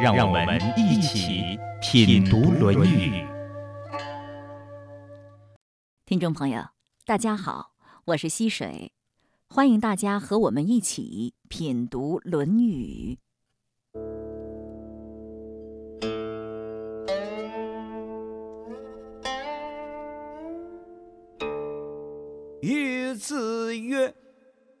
让我们一起品读《论语》。听众朋友，大家好，我是溪水，欢迎大家和我们一起品读《论语》。与子曰：“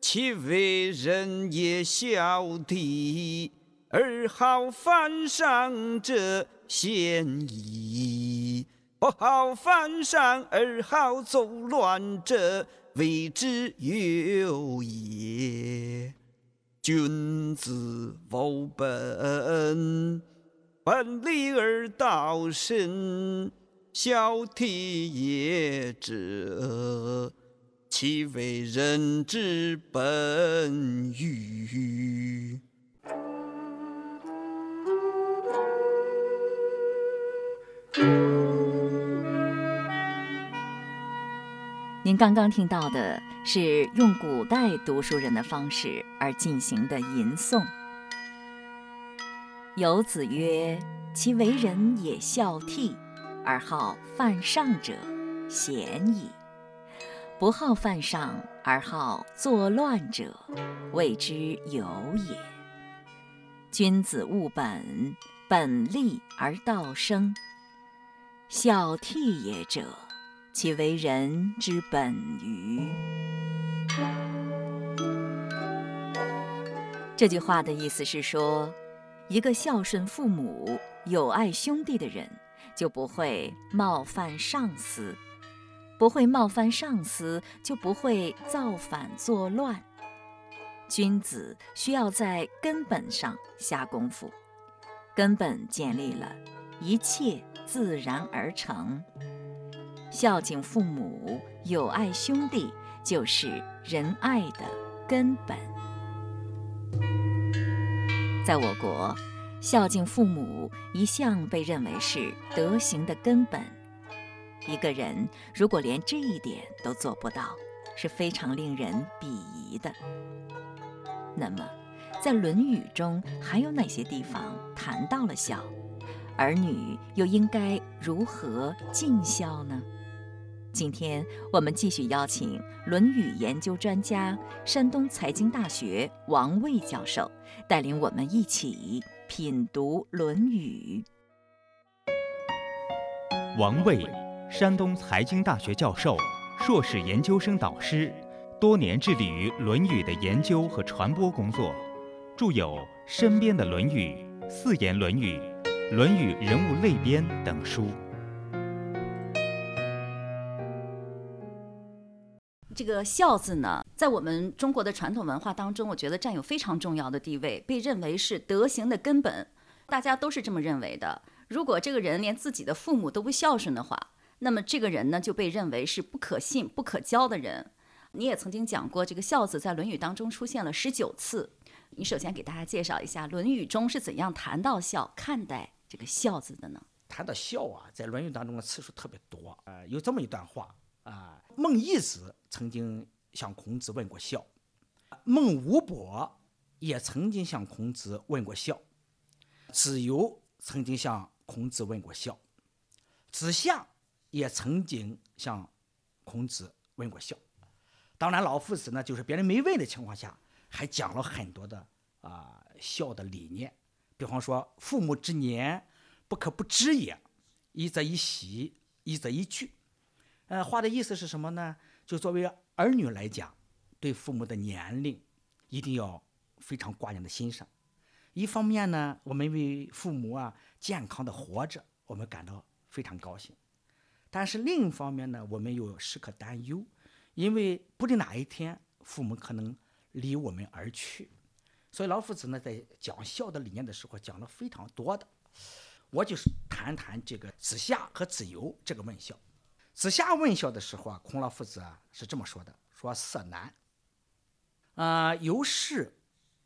其为人也孝悌。”而好犯上者，贤矣；不好犯上而好作乱者，谓之有也。君子无本，本立而道生，孝悌也者，其为人之本与？您刚刚听到的是用古代读书人的方式而进行的吟诵。有子曰：“其为人也孝悌，而好犯上者，贤矣；不好犯上而好作乱者，谓之有也。君子务本，本立而道生。”孝悌也者，其为人之本与？这句话的意思是说，一个孝顺父母、友爱兄弟的人，就不会冒犯上司；不会冒犯上司，就不会造反作乱。君子需要在根本上下功夫，根本建立了，一切。自然而成，孝敬父母、友爱兄弟，就是仁爱的根本。在我国，孝敬父母一向被认为是德行的根本。一个人如果连这一点都做不到，是非常令人鄙夷的。那么，在《论语》中还有哪些地方谈到了孝？儿女又应该如何尽孝呢？今天我们继续邀请《论语》研究专家、山东财经大学王卫教授，带领我们一起品读《论语》。王卫，山东财经大学教授、硕士研究生导师，多年致力于《论语》的研究和传播工作，著有《身边的论语》《四言论语》。《论语人物类编》等书。这个“孝”字呢，在我们中国的传统文化当中，我觉得占有非常重要的地位，被认为是德行的根本。大家都是这么认为的。如果这个人连自己的父母都不孝顺的话，那么这个人呢，就被认为是不可信、不可交的人。你也曾经讲过，这个“孝”字在《论语》当中出现了十九次。你首先给大家介绍一下《论语》中是怎样谈到孝、看待。这个孝字的呢？谈到孝啊，在《论语》当中的次数特别多。呃，有这么一段话啊，孟懿子曾经向孔子问过孝，孟武伯也曾经向孔子问过孝，子游曾经向孔子问过孝，子夏也曾经向孔子问过孝。当然，老夫子呢，就是别人没问的情况下，还讲了很多的啊孝的理念。比方说，父母之年，不可不知也。一则以喜，一则以惧。呃，话的意思是什么呢？就作为儿女来讲，对父母的年龄，一定要非常挂念的心上。一方面呢，我们为父母啊健康的活着，我们感到非常高兴。但是另一方面呢，我们又时刻担忧，因为不定哪一天父母可能离我们而去。所以老夫子呢，在讲孝的理念的时候，讲了非常多的。我就是谈谈这个子夏和子游这个问孝。子夏问孝的时候啊，孔老夫子啊是这么说的：说色难。啊，由是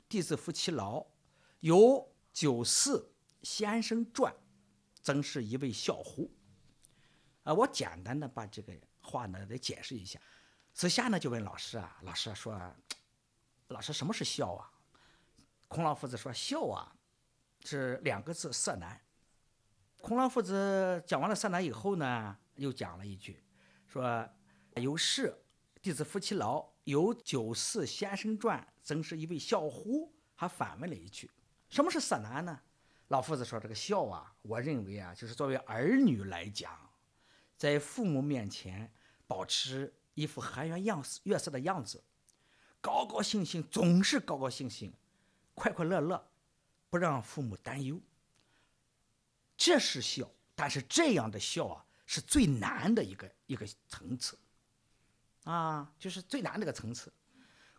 弟子夫妻劳，由九四先生传，曾是一位孝乎？啊，我简单的把这个话呢来解释一下。子夏呢就问老师啊，老师说，老师什么是孝啊？孔老夫子说孝啊，是两个字色难。孔老夫子讲完了色难以后呢，又讲了一句，说由是弟子夫妻劳，有九四先生传，曾是一位孝乎？还反问了一句，什么是色难呢？老夫子说这个孝啊，我认为啊，就是作为儿女来讲，在父母面前保持。一副和颜样色、悦色的样子，高高兴兴，总是高高兴兴，快快乐乐，不让父母担忧。这是孝，但是这样的孝啊，是最难的一个一个层次，啊，就是最难的一个层次。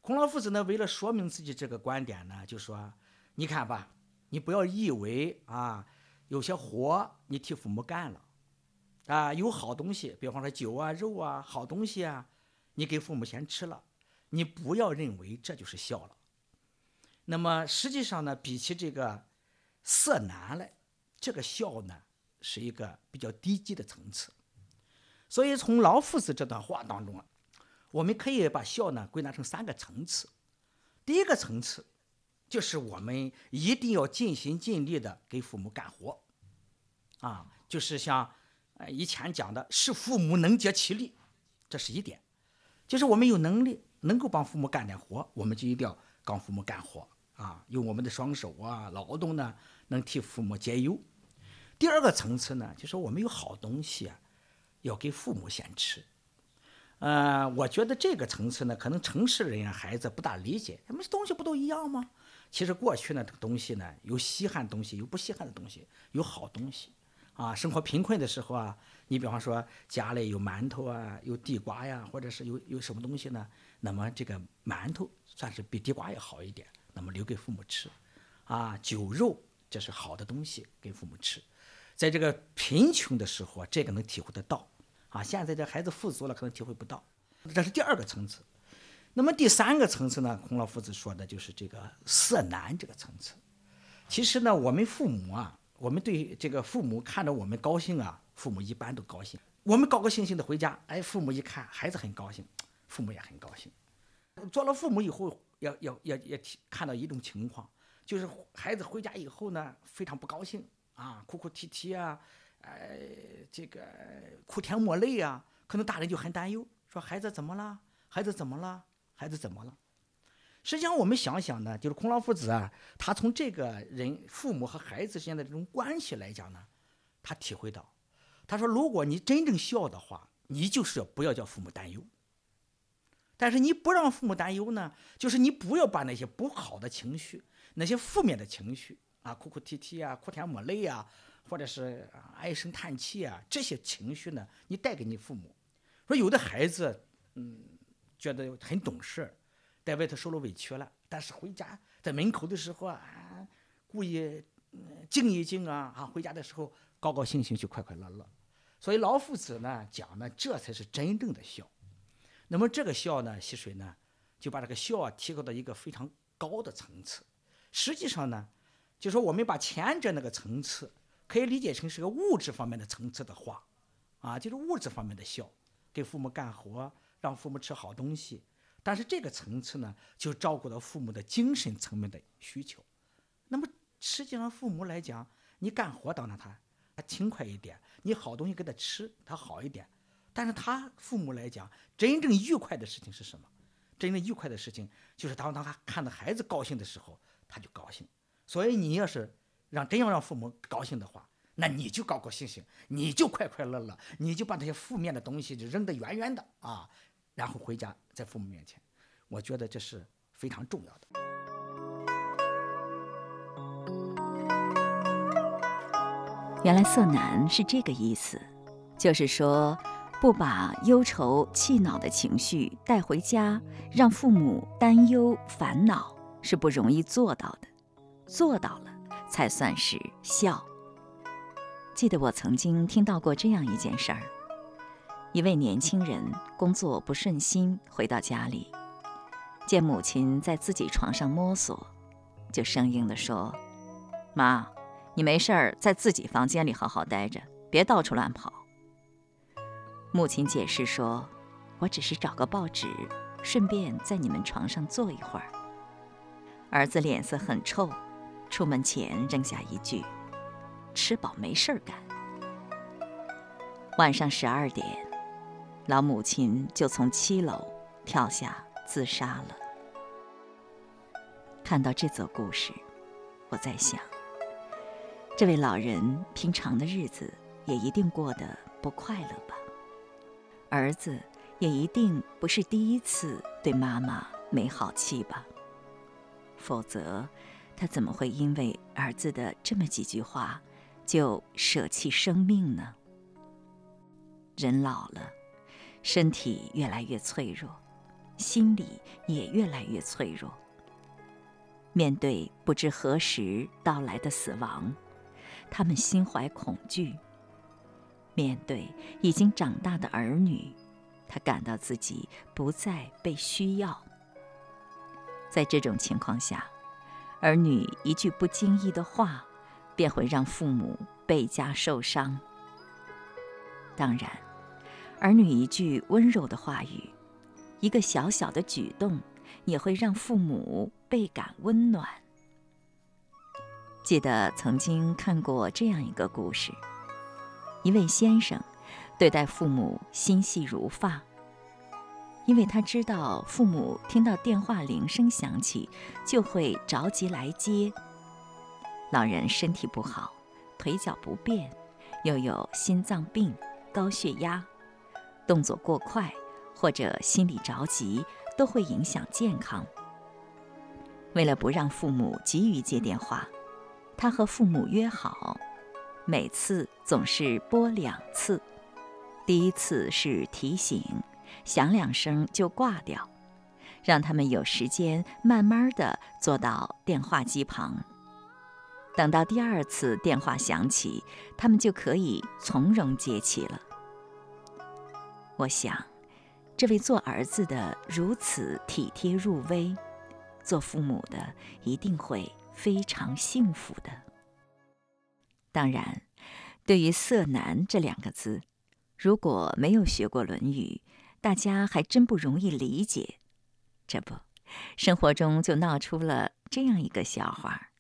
孔老夫子呢，为了说明自己这个观点呢，就说：你看吧，你不要以为啊，有些活你替父母干了。啊，有好东西，比方说酒啊、肉啊，好东西啊，你给父母先吃了，你不要认为这就是孝了。那么实际上呢，比起这个色难来，这个孝呢是一个比较低级的层次。所以从老夫子这段话当中啊，我们可以把孝呢归纳成三个层次。第一个层次就是我们一定要尽心尽力的给父母干活，啊，就是像。呃，以前讲的是父母能竭其力，这是一点，就是我们有能力能够帮父母干点活，我们就一定要帮父母干活啊，用我们的双手啊，劳动呢，能替父母解忧。第二个层次呢，就是我们有好东西啊，要给父母先吃。呃，我觉得这个层次呢，可能城市人啊孩子不大理解，什么东西不都一样吗？其实过去呢，这个东西呢，有稀罕东西，有不稀罕的东西，有好东西。啊，生活贫困的时候啊，你比方说家里有馒头啊，有地瓜呀，或者是有有什么东西呢？那么这个馒头算是比地瓜要好一点，那么留给父母吃。啊，酒肉这是好的东西给父母吃。在这个贫穷的时候，这个能体会得到。啊，现在这孩子富足了，可能体会不到。这是第二个层次。那么第三个层次呢？孔老夫子说的就是这个色难这个层次。其实呢，我们父母啊。我们对这个父母看着我们高兴啊，父母一般都高兴。我们高高兴兴的回家，哎，父母一看孩子很高兴，父母也很高兴。做了父母以后，要要要也看到一种情况，就是孩子回家以后呢，非常不高兴啊，哭哭啼啼啊，呃，这个哭天抹泪啊，可能大人就很担忧，说孩子怎么了？孩子怎么了？孩子怎么了？实际上，我们想想呢，就是孔老夫子啊，他从这个人父母和孩子之间的这种关系来讲呢，他体会到，他说，如果你真正孝的话，你就是不要叫父母担忧。但是你不让父母担忧呢，就是你不要把那些不好的情绪、那些负面的情绪啊，哭哭啼啼啊，哭天抹泪啊，或者是唉声叹气啊，这些情绪呢，你带给你父母。说有的孩子，嗯，觉得很懂事。在外头受了委屈了，但是回家在门口的时候啊，故意静一静啊，啊，回家的时候高高兴兴去快快乐乐。所以老夫子呢讲呢，这才是真正的孝。那么这个孝呢，溪水呢就把这个孝啊提高到一个非常高的层次。实际上呢，就说我们把前者那个层次可以理解成是个物质方面的层次的话，啊，就是物质方面的孝，给父母干活，让父母吃好东西。但是这个层次呢，就照顾到父母的精神层面的需求。那么实际上，父母来讲，你干活当然他他勤快一点，你好东西给他吃，他好一点。但是他父母来讲，真正愉快的事情是什么？真正愉快的事情就是当当他看到孩子高兴的时候，他就高兴。所以你要是让真要让父母高兴的话，那你就高高兴兴，你就快快乐乐，你就把那些负面的东西就扔得远远的啊。然后回家，在父母面前，我觉得这是非常重要的。原来色难是这个意思，就是说不把忧愁气恼的情绪带回家，让父母担忧烦恼是不容易做到的，做到了才算是孝。记得我曾经听到过这样一件事儿：一位年轻人工作不顺心，回到家里，见母亲在自己床上摸索，就生硬地说：“妈，你没事儿在自己房间里好好待着，别到处乱跑。”母亲解释说：“我只是找个报纸，顺便在你们床上坐一会儿。”儿子脸色很臭，出门前扔下一句：“吃饱没事儿干。”晚上十二点，老母亲就从七楼跳下自杀了。看到这则故事，我在想，这位老人平常的日子也一定过得不快乐吧？儿子也一定不是第一次对妈妈没好气吧？否则，他怎么会因为儿子的这么几句话，就舍弃生命呢？人老了，身体越来越脆弱，心里也越来越脆弱。面对不知何时到来的死亡，他们心怀恐惧。面对已经长大的儿女，他感到自己不再被需要。在这种情况下，儿女一句不经意的话，便会让父母倍加受伤。当然，儿女一句温柔的话语，一个小小的举动，也会让父母倍感温暖。记得曾经看过这样一个故事：一位先生对待父母心细如发。因为他知道父母听到电话铃声响起，就会着急来接。老人身体不好，腿脚不便，又有心脏病、高血压，动作过快或者心里着急，都会影响健康。为了不让父母急于接电话，他和父母约好，每次总是拨两次，第一次是提醒。响两声就挂掉，让他们有时间慢慢的坐到电话机旁。等到第二次电话响起，他们就可以从容接起了。我想，这位做儿子的如此体贴入微，做父母的一定会非常幸福的。当然，对于“色难”这两个字，如果没有学过《论语》，大家还真不容易理解，这不，生活中就闹出了这样一个笑话。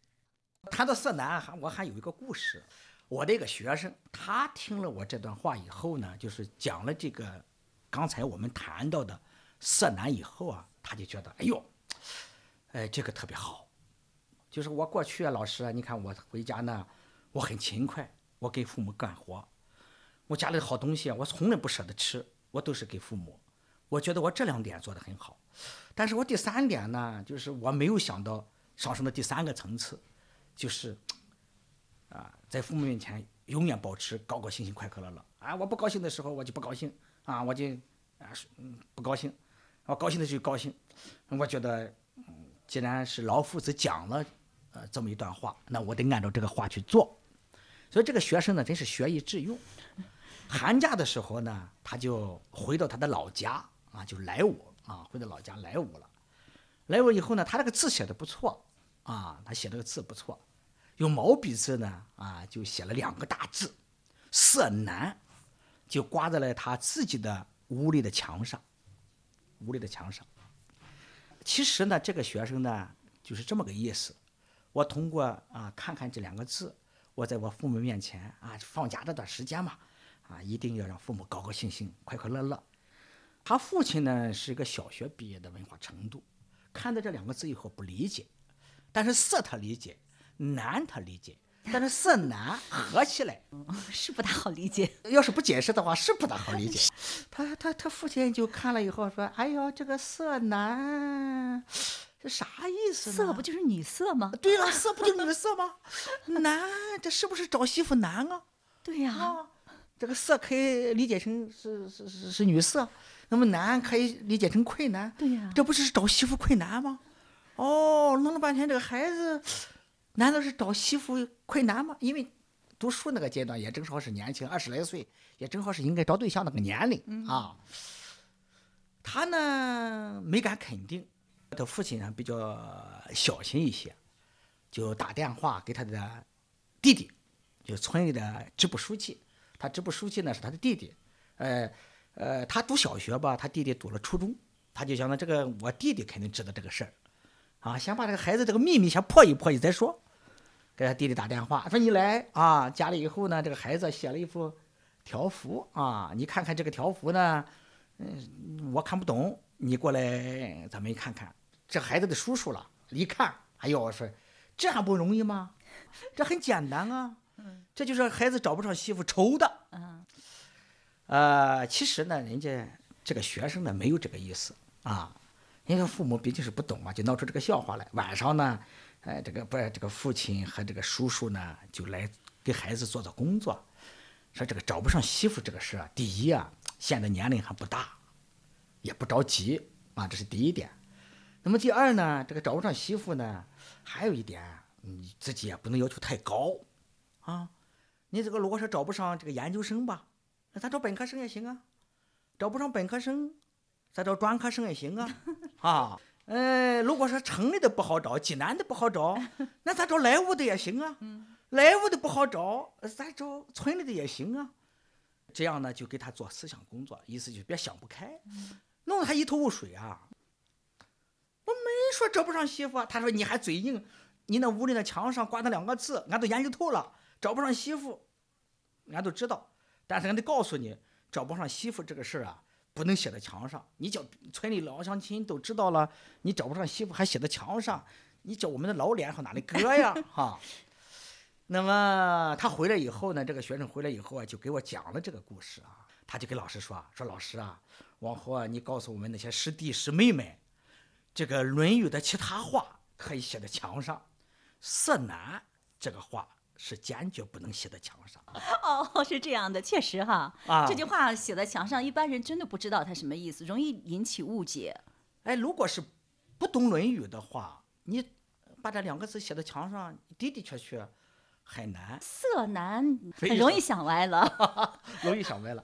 谈到色难，还我还有一个故事。我的一个学生，他听了我这段话以后呢，就是讲了这个刚才我们谈到的色难以后啊，他就觉得，哎呦，哎，这个特别好。就是我过去啊，老师，你看我回家呢，我很勤快，我给父母干活，我家里的好东西啊，我从来不舍得吃。我都是给父母，我觉得我这两点做得很好，但是我第三点呢，就是我没有想到上升的第三个层次，就是，啊，在父母面前永远保持高高兴兴、快快乐乐。啊，我不高兴的时候我就不高兴，啊，我就啊嗯不高兴，我高兴的时候高兴。我觉得，既然是老夫子讲了呃这么一段话，那我得按照这个话去做。所以这个学生呢，真是学以致用。寒假的时候呢，他就回到他的老家啊，就莱芜啊，回到老家莱芜了。莱芜以后呢，他这个字写的不错啊，他写这个字不错，用毛笔字呢啊，就写了两个大字“色难”，就挂在了他自己的屋里的墙上，屋里的墙上。其实呢，这个学生呢就是这么个意思。我通过啊看看这两个字，我在我父母面前啊，放假这段时间嘛。啊，一定要让父母高高兴兴、快快乐乐。他父亲呢是一个小学毕业的文化程度，看到这两个字以后不理解，但是色他理解，难他理解，但是色难合起来 是不大好理解。要是不解释的话，是不大好理解。他他他父亲就看了以后说：“哎呦，这个色难，这啥意思？色不就是女色吗？对了，色不就是女色吗？难，这是不是找媳妇难啊？对呀。”这个色可以理解成是是是是女色，那么难可以理解成困难。对呀，这不是找媳妇困难吗？哦，弄了半天这个孩子，难道是找媳妇困难吗？因为读书那个阶段，也正好是年轻，二十来岁，也正好是应该找对象那个年龄啊。他呢没敢肯定，他父亲呢比较小心一些，就打电话给他的弟弟，就村里的支部书记。他支部书记呢是他的弟弟，呃呃，他读小学吧，他弟弟读了初中，他就想着这个我弟弟肯定知道这个事儿，啊，先把这个孩子这个秘密先破一破一再说。给他弟弟打电话说你来啊，家里以后呢，这个孩子写了一幅条幅啊，你看看这个条幅呢。嗯，我看不懂，你过来，咱们看看这孩子的叔叔了。一看，哎呦，我说这还不容易吗？这很简单啊。这就是孩子找不上媳妇愁的。嗯，呃，其实呢，人家这个学生呢没有这个意思啊。人家父母毕竟是不懂嘛，就闹出这个笑话来。晚上呢，哎，这个不是这个父亲和这个叔叔呢，就来给孩子做做工作。说这个找不上媳妇这个事啊，第一啊。现在年龄还不大，也不着急啊，这是第一点。那么第二呢，这个找不上媳妇呢，还有一点，你自己也不能要求太高啊。你这个如果说找不上这个研究生吧，那咱找本科生也行啊。找不上本科生，咱找专科生也行啊。啊，呃，如果说城里的不好找，济南的不好找，那咱找莱芜的也行啊。莱芜的不好找，咱找村里的也行啊。这样呢，就给他做思想工作，意思就别想不开，弄得他一头雾水啊。我没说找不上媳妇，他说你还嘴硬，你那屋里那墙上挂那两个字，俺都研究透了，找不上媳妇，俺都知道。但是俺得告诉你，找不上媳妇这个事儿啊，不能写在墙上。你叫村里老乡亲都知道了，你找不上媳妇还写在墙上，你叫我们的老脸上哪里搁呀？哈。那么他回来以后呢，这个学生回来以后啊，就给我讲了这个故事啊。他就给老师说：“说老师啊，往后啊，你告诉我们那些师弟师妹们，这个《论语》的其他话可以写在墙上，色难这个话是坚决不能写在墙上。”哦，是这样的，确实哈。啊，这句话写在墙上，一般人真的不知道它什么意思，容易引起误解。哎，如果是不懂《论语》的话，你把这两个字写在墙上，的的确确。很难，色难，很容易想歪了，容易想歪了。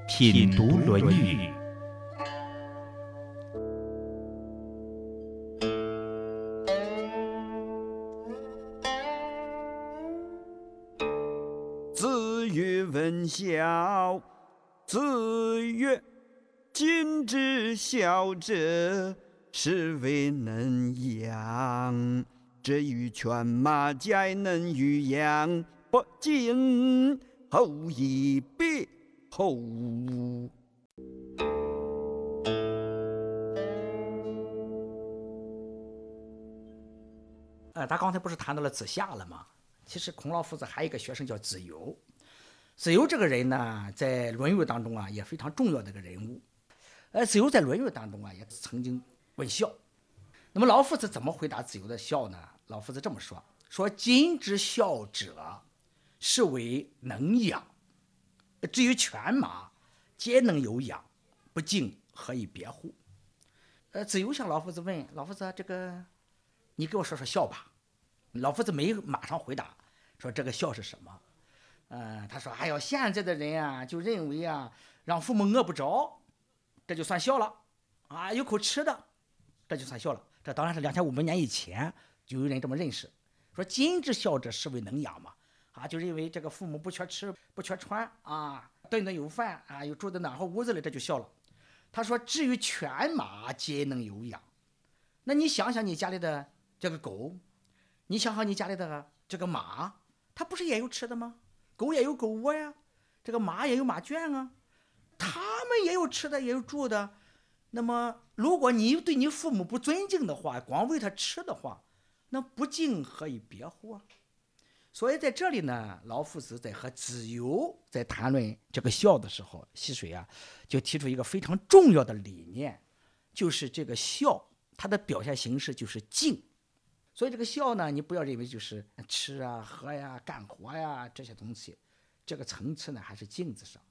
品读《论语》。子曰问孝，子曰：“今之孝者。”是为能养，至于犬马皆能与养，不敬后以别后。呃，他刚才不是谈到了子夏了吗？其实孔老夫子还有一个学生叫子游，子游这个人呢，在《论语》当中啊，也非常重要的一个人物。呃，子游在《论语》当中啊，也曾经。问孝，那么老夫子怎么回答子游的孝呢？老夫子这么说：说今之孝者，是为能养；至于犬马，皆能有养，不敬何以别乎？呃，子游向老夫子问：老夫子，这个你给我说说孝吧。老夫子没马上回答，说这个孝是什么？嗯，他说：哎呦，现在的人啊，就认为啊，让父母饿不着，这就算孝了啊，有口吃的。这就算孝了。这当然是两千五百年以前就有人这么认识，说今之孝者是为能养嘛，啊，就认为这个父母不缺吃不缺穿啊，顿顿有饭啊，又住在暖和屋子里，这就笑了。他说至于犬马皆能有养，那你想想你家里的这个狗，你想想你家里的这个马，它不是也有吃的吗？狗也有狗窝呀，这个马也有马圈啊，它们也有吃的也有住的。那么，如果你对你父母不尊敬的话，光喂他吃的话，那不敬何以别乎啊？所以在这里呢，老夫子在和子游在谈论这个孝的时候，溪水啊就提出一个非常重要的理念，就是这个孝它的表现形式就是敬。所以这个孝呢，你不要认为就是吃啊、喝呀、干活呀这些东西，这个层次呢还是镜子上。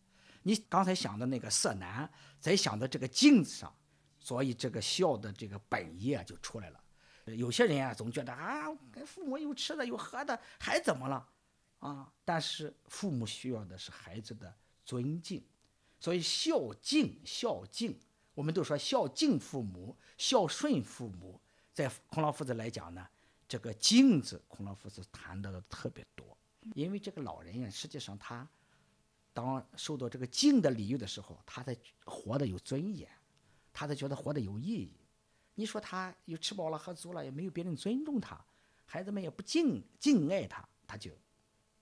你刚才想的那个色难，再想到这个镜子上，所以这个孝的这个本意啊就出来了。有些人啊总觉得啊，跟父母有吃的有喝的，还怎么了啊？但是父母需要的是孩子的尊敬，所以孝敬孝敬，我们都说孝敬父母，孝顺父母。在孔老夫子来讲呢，这个敬”字，孔老夫子谈的特别多，因为这个老人呀，实际上他当受到这个敬的礼遇的时候，他才活得有尊严，他才觉得活得有意义。你说他又吃饱了喝足了，也没有别人尊重他，孩子们也不敬敬爱他，他就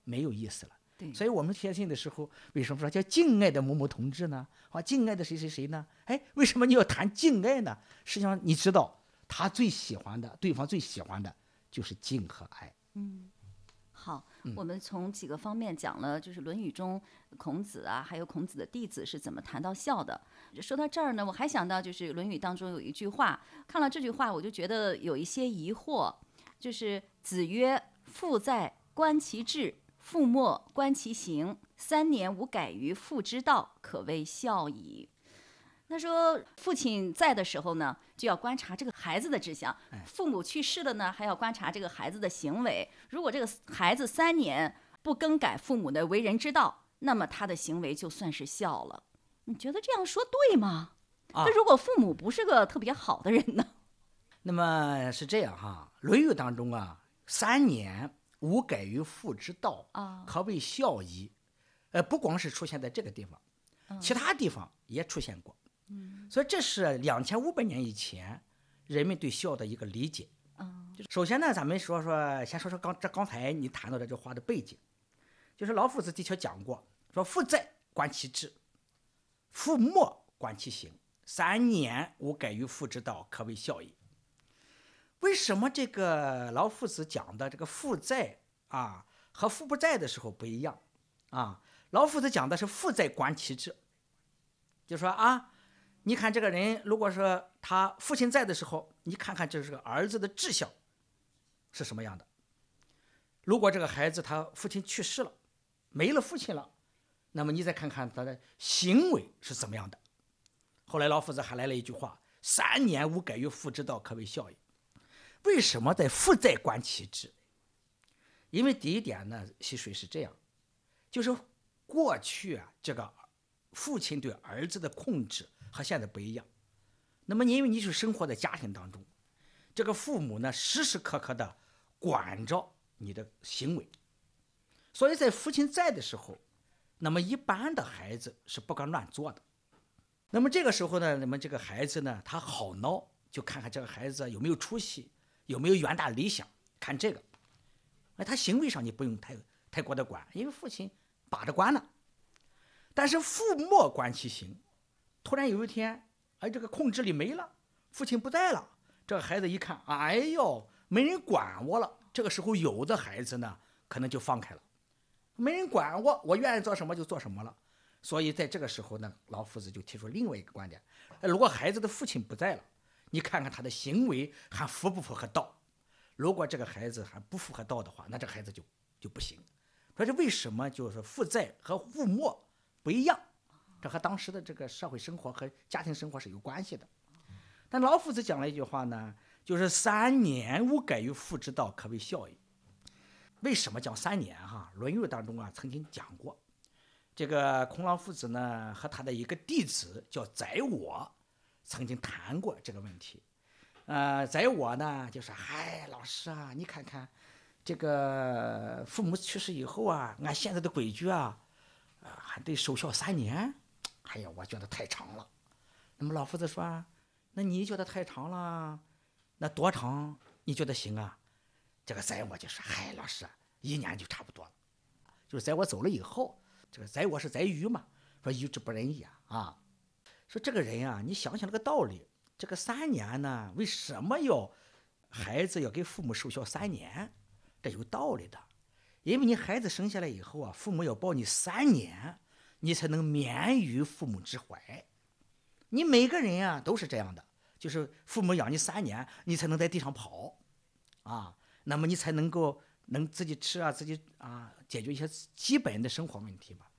没有意思了。对，所以我们写信的时候，为什么说叫敬爱的某某同志呢？啊，敬爱的谁谁谁呢？哎，为什么你要谈敬爱呢？实际上你知道。他最喜欢的，对方最喜欢的就是敬和爱。嗯，好，我们从几个方面讲了，就是《论语》中孔子啊，还有孔子的弟子是怎么谈到孝的。说到这儿呢，我还想到就是《论语》当中有一句话，看了这句话我就觉得有一些疑惑，就是子曰：“父在，观其志；父莫，观其行。三年无改于父之道，可谓孝矣。”他说：“父亲在的时候呢，就要观察这个孩子的志向；父母去世了呢，还要观察这个孩子的行为。如果这个孩子三年不更改父母的为人之道，那么他的行为就算是孝了。你觉得这样说对吗？那如果父母不是个特别好的人呢？那么是这样哈，《论语》当中啊，三年无改于父之道啊，可谓孝矣。呃，不光是出现在这个地方，其他地方也出现过。”所以这是两千五百年以前人们对孝的一个理解。嗯，首先呢，咱们说说，先说说刚这刚才你谈到的这话的背景，就是老夫子的确讲过，说父在，观其志；父莫，观其行。三年无改于父之道，可谓孝矣。为什么这个老夫子讲的这个父在啊和父不在的时候不一样啊？老夫子讲的是父在，观其志，就说啊。你看这个人，如果说他父亲在的时候，你看看这是个儿子的志向是什么样的。如果这个孩子他父亲去世了，没了父亲了，那么你再看看他的行为是怎么样的。后来老夫子还来了一句话：“三年无改于父之道，可谓孝矣。”为什么在父在观其志？因为第一点呢，溪水是这样，就是过去啊，这个父亲对儿子的控制。和现在不一样，那么因为你是生活在家庭当中，这个父母呢时时刻刻的管着你的行为，所以在父亲在的时候，那么一般的孩子是不敢乱做的。那么这个时候呢，那么这个孩子呢，他好闹，就看看这个孩子有没有出息，有没有远大理想，看这个。哎他行为上你不用太太过的管，因为父亲把着关呢。但是父莫管其行。突然有一天，哎，这个控制力没了，父亲不在了。这个孩子一看，哎呦，没人管我了。这个时候，有的孩子呢，可能就放开了，没人管我，我愿意做什么就做什么了。所以在这个时候呢，老夫子就提出另外一个观点：如果孩子的父亲不在了，你看看他的行为还符不符合道？如果这个孩子还不符合道的话，那这孩子就就不行。说这为什么就是父在和父没不一样？这和当时的这个社会生活和家庭生活是有关系的，但老夫子讲了一句话呢，就是三年无改于父之道，可谓孝矣。为什么讲三年？哈，《论语》当中啊曾经讲过，这个孔老夫子呢和他的一个弟子叫宰我，曾经谈过这个问题。呃，宰我呢就说：“嗨，老师啊，你看看，这个父母去世以后啊，按现在的规矩啊，还得守孝三年。”哎呀，我觉得太长了。那么老夫子说：“那你觉得太长了？那多长你觉得行啊？”这个宰我就说：“嗨，老师，一年就差不多了。就是在我走了以后，这个宰我是宰鱼嘛，说鱼之不仁也啊。说这个人啊，你想想这个道理，这个三年呢，为什么要孩子要给父母守孝三年，这有道理的，因为你孩子生下来以后啊，父母要抱你三年，你才能免于父母之怀。你每个人啊都是这样的，就是父母养你三年，你才能在地上跑，啊，那么你才能够能自己吃啊，自己啊解决一些基本的生活问题吧。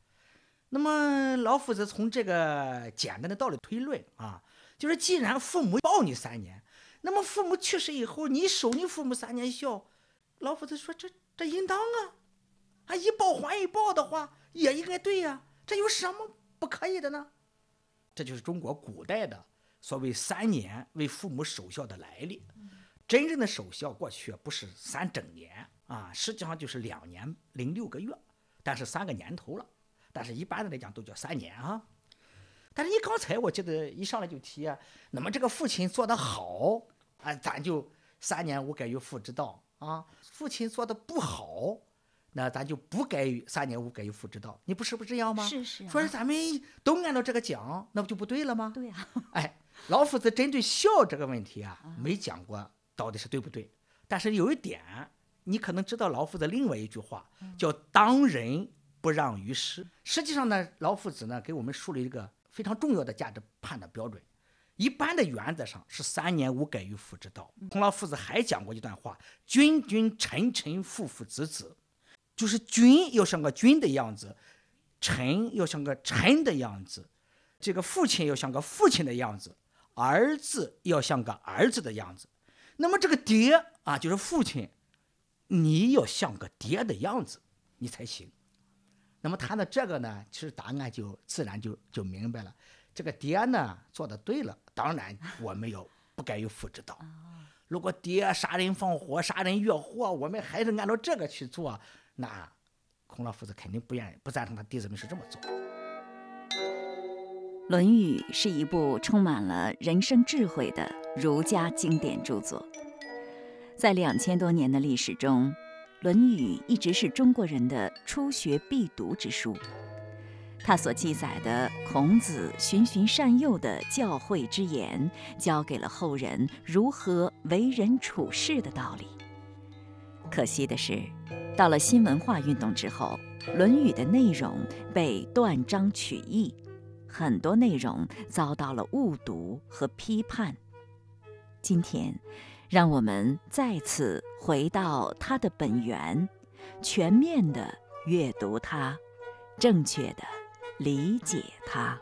那么老夫子从这个简单的道理推论啊，就是既然父母抱你三年，那么父母去世以后，你守你父母三年孝，老夫子说这这应当啊，啊一报还一报的话也应该对呀，这有什么不可以的呢？这就是中国古代的所谓三年为父母守孝的来历。真正的守孝过去不是三整年啊，实际上就是两年零六个月，但是三个年头了。但是一般的来讲都叫三年啊。但是你刚才我记得一上来就提啊，那么这个父亲做得好啊，咱就三年无改于父之道啊；父亲做得不好。那咱就不该三年无改于父之道，你不是不这样吗？是是。说是咱们都按照这个讲，那不就不对了吗？对呀。哎，老夫子针对孝这个问题啊，没讲过到底是对不对。但是有一点，你可能知道老夫子另外一句话，叫“当仁不让于师”。实际上呢，老夫子呢给我们树立一个非常重要的价值判断标准。一般的原则上是三年无改于父之道。孔老夫子还讲过一段话：“君君臣臣父父子子。”就是君要像个君的样子，臣要像个臣的样子，这个父亲要像个父亲的样子，儿子要像个儿子的样子。那么这个爹啊，就是父亲，你要像个爹的样子，你才行。那么谈到这个呢，其实答案就自然就就明白了。这个爹呢做的对了，当然我们要不该有父之道。如果爹杀人放火、杀人越货，我们还是按照这个去做。那孔老夫子肯定不愿意、不赞成他弟子们是这么做。《论语》是一部充满了人生智慧的儒家经典著作，在两千多年的历史中，《论语》一直是中国人的初学必读之书。它所记载的孔子循循善诱的教诲之言，教给了后人如何为人处事的道理。可惜的是。到了新文化运动之后，《论语》的内容被断章取义，很多内容遭到了误读和批判。今天，让我们再次回到它的本源，全面的阅读它，正确的理解它。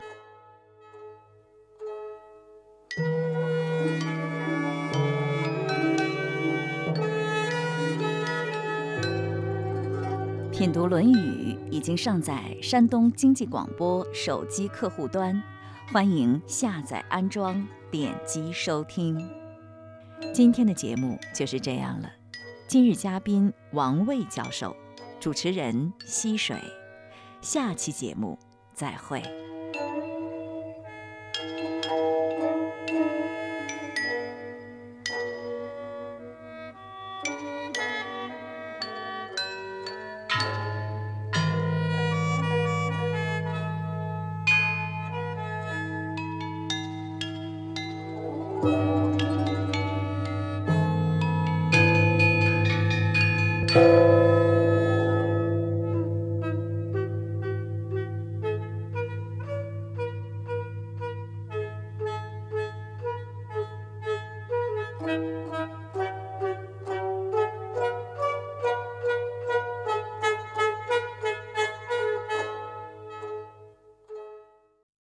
品读《论语》已经上载山东经济广播手机客户端，欢迎下载安装，点击收听。今天的节目就是这样了。今日嘉宾王卫教授，主持人溪水。下期节目再会。